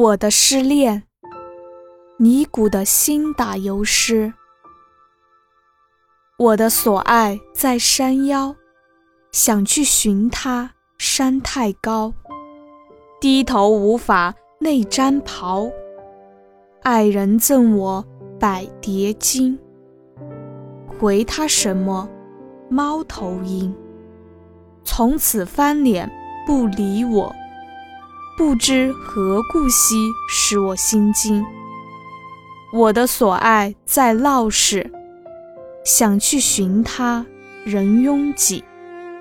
我的失恋，尼古的新打油诗。我的所爱在山腰，想去寻他，山太高，低头无法内毡袍。爱人赠我百蝶金，回他什么？猫头鹰。从此翻脸不理我。不知何故兮，使我心惊。我的所爱在闹市，想去寻他，人拥挤，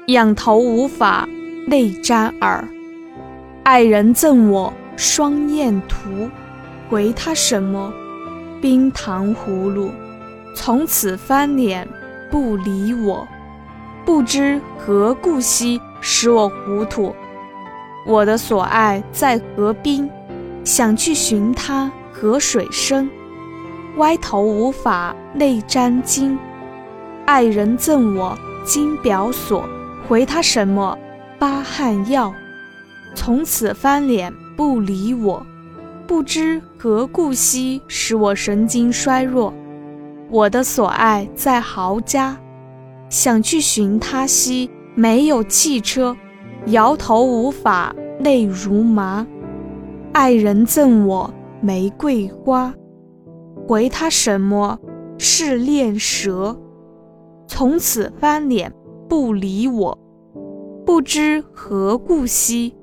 仰头无法泪沾耳。爱人赠我双燕图，回他什么？冰糖葫芦。从此翻脸不理我。不知何故兮，使我糊涂。我的所爱在河滨，想去寻他，河水深，歪头无法泪沾巾。爱人赠我金表锁，回他什么？巴汗药。从此翻脸不理我，不知何故兮，使我神经衰弱。我的所爱在豪家，想去寻他兮，没有汽车。摇头无法，泪如麻。爱人赠我玫瑰花，回他什么？是恋蛇。从此翻脸不理我，不知何故兮。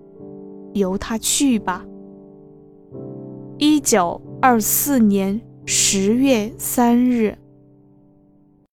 由他去吧。一九二四年十月三日。